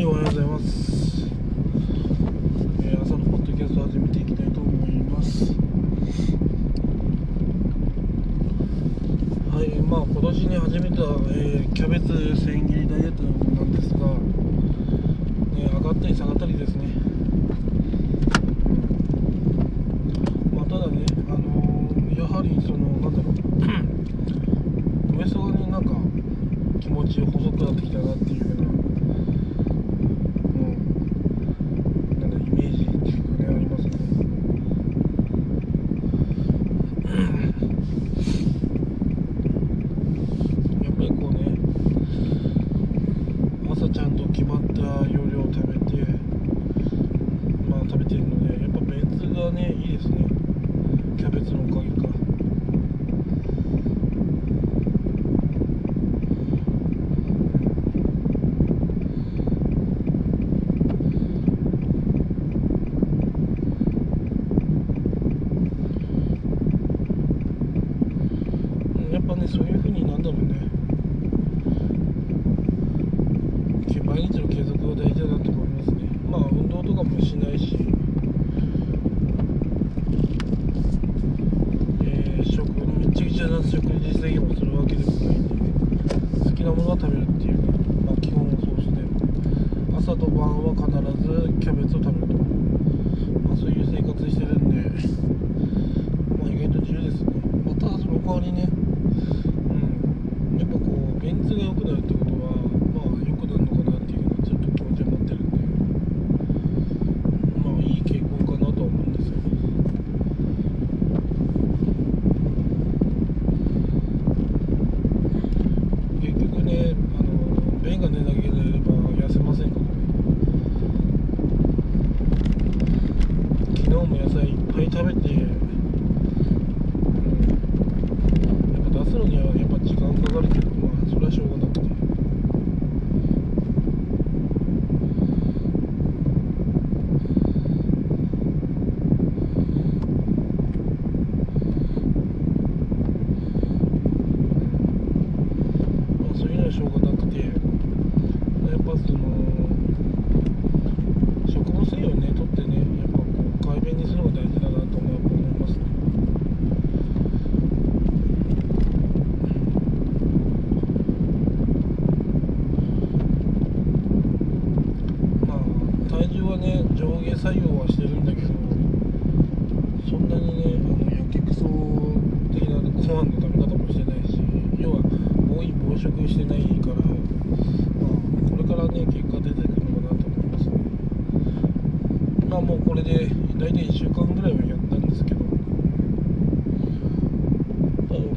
はいおはようございます、えー、朝のポッドキャスト始めていきたいと思いますはいまあ今年に始めた、えー、キャベツ千切りダイエットなんですが、ね、上がったり下がったりですねと決まった容量を食べてまあ食べてるのでやっぱ別がねいいですねキャベツのおかげか nice, nice. 今日も野菜いっぱい食べてご飯の食べ方もしてないし要は暴飲暴食してないから、まあ、これからね結果出てくるのかなと思いますねまあもうこれで大体1週間ぐらいはやったんですけど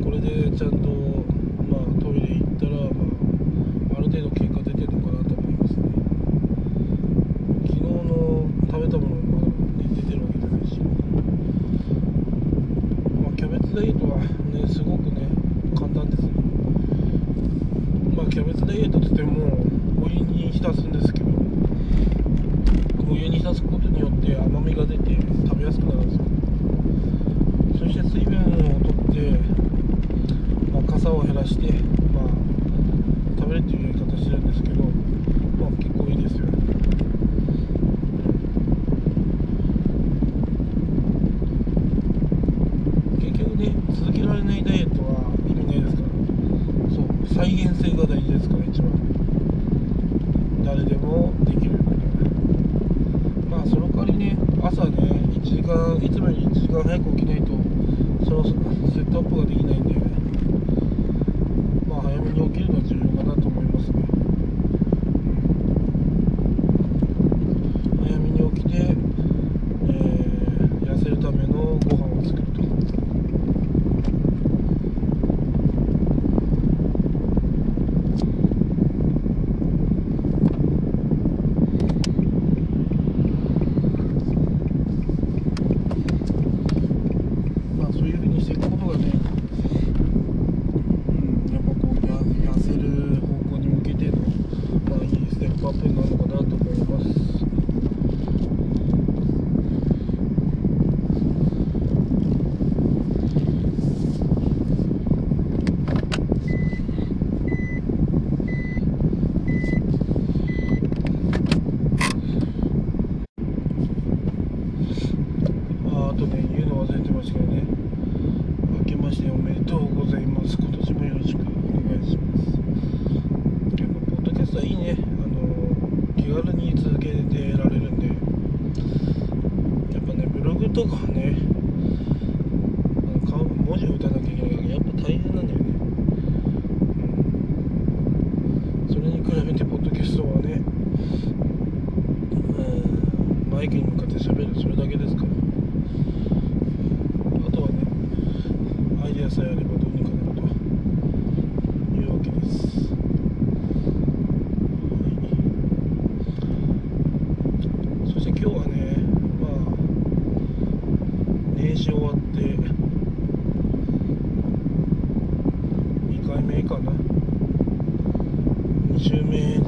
これでちゃんとキャベツダイエットってってもお湯に浸すんですけどお湯に浸すことによって甘みが出て食べやすくなるんですよそして水分を取って、まあ、傘を減らして、まあ、食べるっていう形なんですけど、まあ、結構再現性が大事ですから一番誰でもできるまあその代わりね朝ね1時間いつもより1時間早く起きないとそのセットアップができないんでまあ早めに起きるのは重要パンプになるのかなと思う音がね文字を打たなきゃいけないからやっぱ大変なんだよね、うん、それに比べてポッドキャストはね、うん、マイクに向かって喋るそれだけですからあとはねアイデアさえあればし終わって2回目かな2周目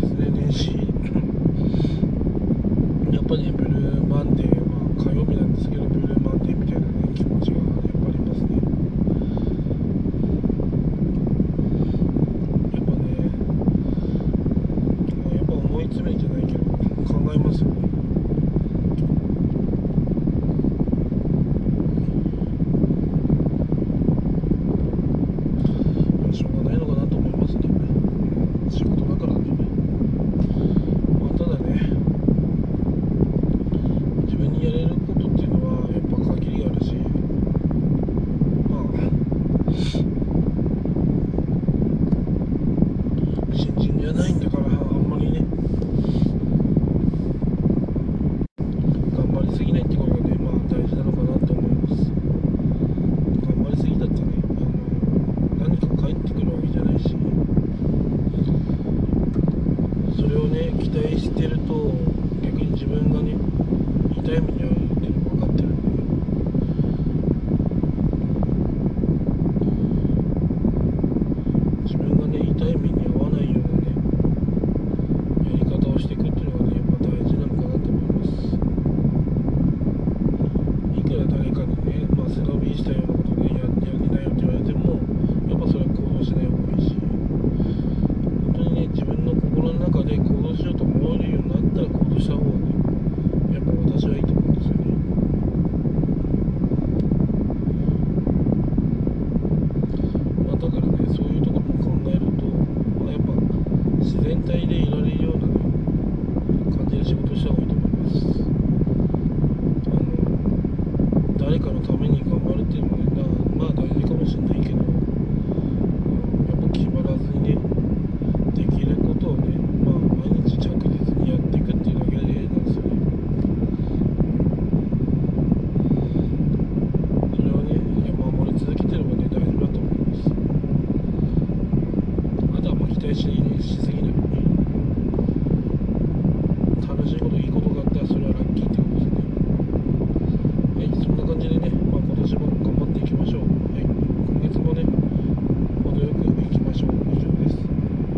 しすぎる